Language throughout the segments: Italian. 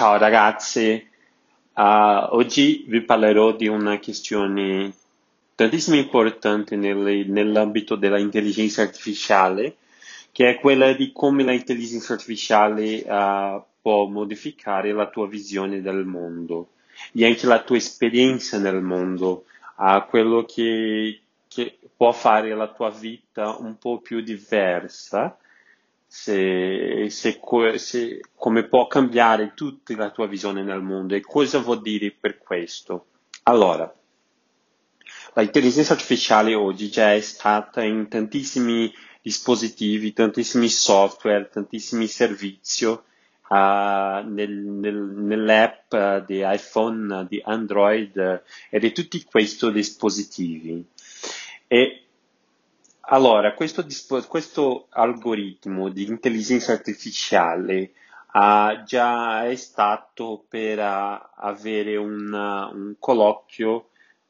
Ciao ragazzi, Uh, oggi vi parlerò di una questione tantissimo importante nel- nell'ambito dell'intelligenza artificiale, che è quella di come l'intelligenza artificiale uh, può modificare la tua visione del mondo e anche la tua esperienza nel mondo, uh, quello che, che può fare la tua vita un po' più diversa se, se, se, come può cambiare tutta la tua visione nel mondo e cosa vuol dire per questo. Allora, l'intelligenza artificiale oggi già è stata in tantissimi dispositivi, tantissimi software, tantissimi servizi uh, nel, nel, nell'app uh, di iPhone, di Android uh, e di tutti questi dispositivi. E allora, questo, questo algoritmo di intelligenza artificiale uh, già è stato per avere un, uh, un colloquio,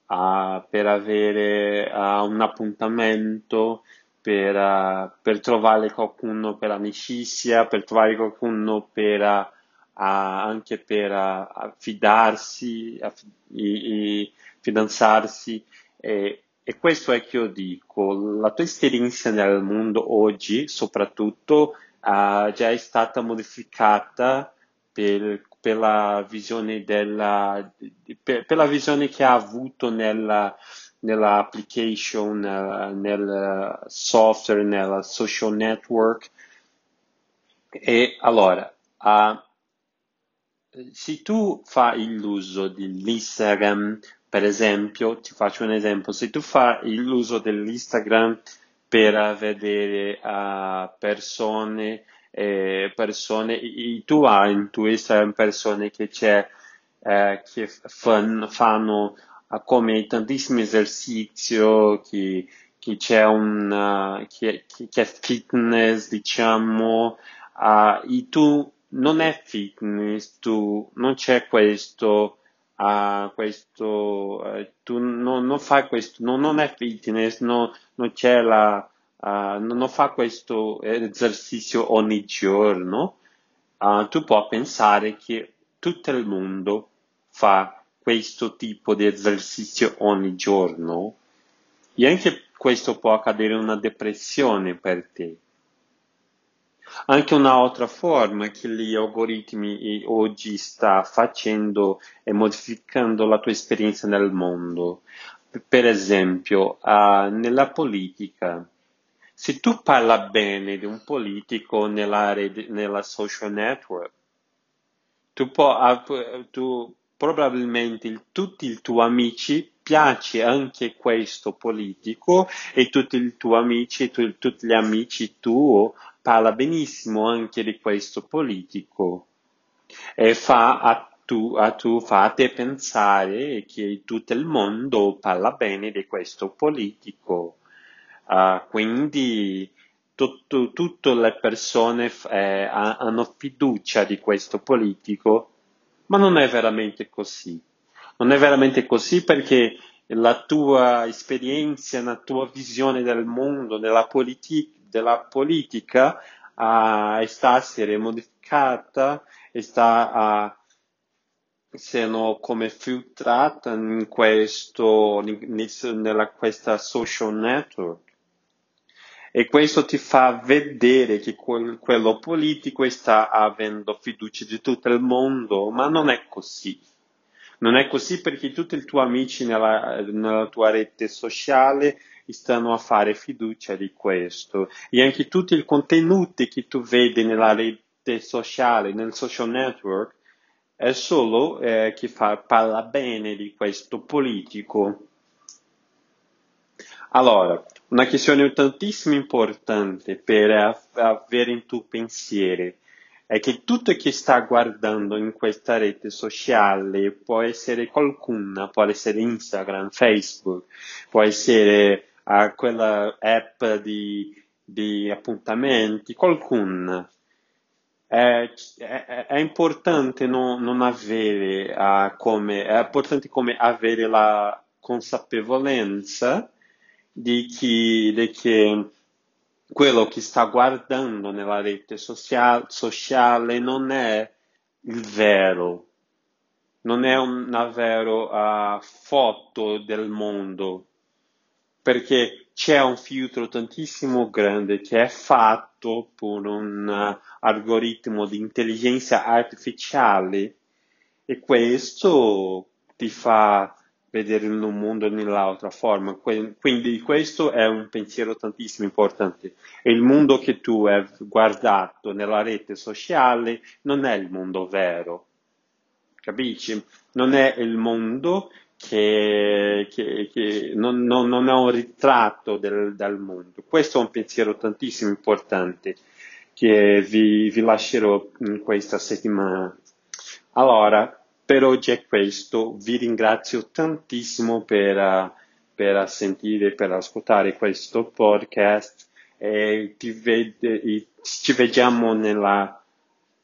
per avere un appuntamento, per, per, trovare qualcuno per amicizia, per trovare qualcuno per, anche per fidarsi, e, e fidanzarsi. E, e questo è che io dico, la tua esperienza nel mondo oggi, soprattutto, uh, già è stata modificata per, per la visione della, per, per, la visione che ha avuto nella, nell'application, nel, nel software, nel social network. E allora, uh, se tu fai l'uso dell'Instagram per esempio, ti faccio un esempio, se tu fai l'uso dell'Instagram per vedere uh, persone, eh, persone, tu hai in tuo Instagram persone che, eh, che fan, fanno uh, come tantissimi esercizi, che, che c'è un, che, che, è fitness, diciamo, e tu non è fitness, tu non c'è questo, a questo, eh, tu non, non fai questo, non, non è fitness, no, non c'è la, uh, non fa questo esercizio ogni giorno, uh, tu puoi pensare che tutto il mondo fa questo tipo di esercizio ogni giorno e anche questo può accadere una depressione per te. Anche un'altra forma che gli algoritmi oggi sta facendo è modificando la tua esperienza nel mondo. Per esempio, nella politica, se tu parla bene di un politico nella, nella social network, tu, può, tu probabilmente il, tutti i tuoi amici piace anche questo politico e tutti i tuoi amici, tu, tutti gli amici tuoi parla benissimo anche di questo politico e fa a tu, a tu fa te pensare che tutto il mondo parla bene di questo politico. Uh, quindi tutte le persone eh, hanno fiducia di questo politico, ma non è veramente così. Non è veramente così perché la tua esperienza, la tua visione del mondo, della politica, della politica uh, sta a essere modificata sta a essere come filtrata in questo, in, nella, questa social network. E questo ti fa vedere che quel, quello politico sta avendo fiducia di tutto il mondo, ma non è così. Non è così perché tutti i tuoi amici nella, nella tua rete sociale stanno a fare fiducia di questo e anche tutti i contenuti che tu vedi nella rete sociale, nel social network, è solo eh, chi fa, parla bene di questo politico. Allora, una questione tantissimo importante per avere in tuo pensiero è che tutto chi sta guardando in questa rete sociale può essere qualcuno, può essere Instagram, Facebook, può essere a quella app di, di appuntamenti, qualcuno. È, è, è importante non, non avere uh, come, è importante come avere la consapevolezza di, chi, di che quello che sta guardando nella rete social, sociale non è il vero, non è una vera uh, foto del mondo, perché c'è un filtro tantissimo grande che è fatto per un uh, algoritmo di intelligenza artificiale e questo ti fa vedere il mondo nell'altra forma. Quindi questo è un pensiero tantissimo importante. Il mondo che tu hai guardato nella rete sociale non è il mondo vero, capisci? Non è il mondo che, che, che non, non, non, è un ritratto del, del, mondo. Questo è un pensiero tantissimo importante che vi, vi lascerò in questa settimana. Allora, per oggi è questo, vi ringrazio tantissimo per, per sentire, per ascoltare questo podcast e ved- ci vediamo nella,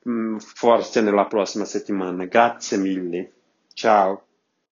mm, forse nella prossima settimana. Grazie mille. Ciao.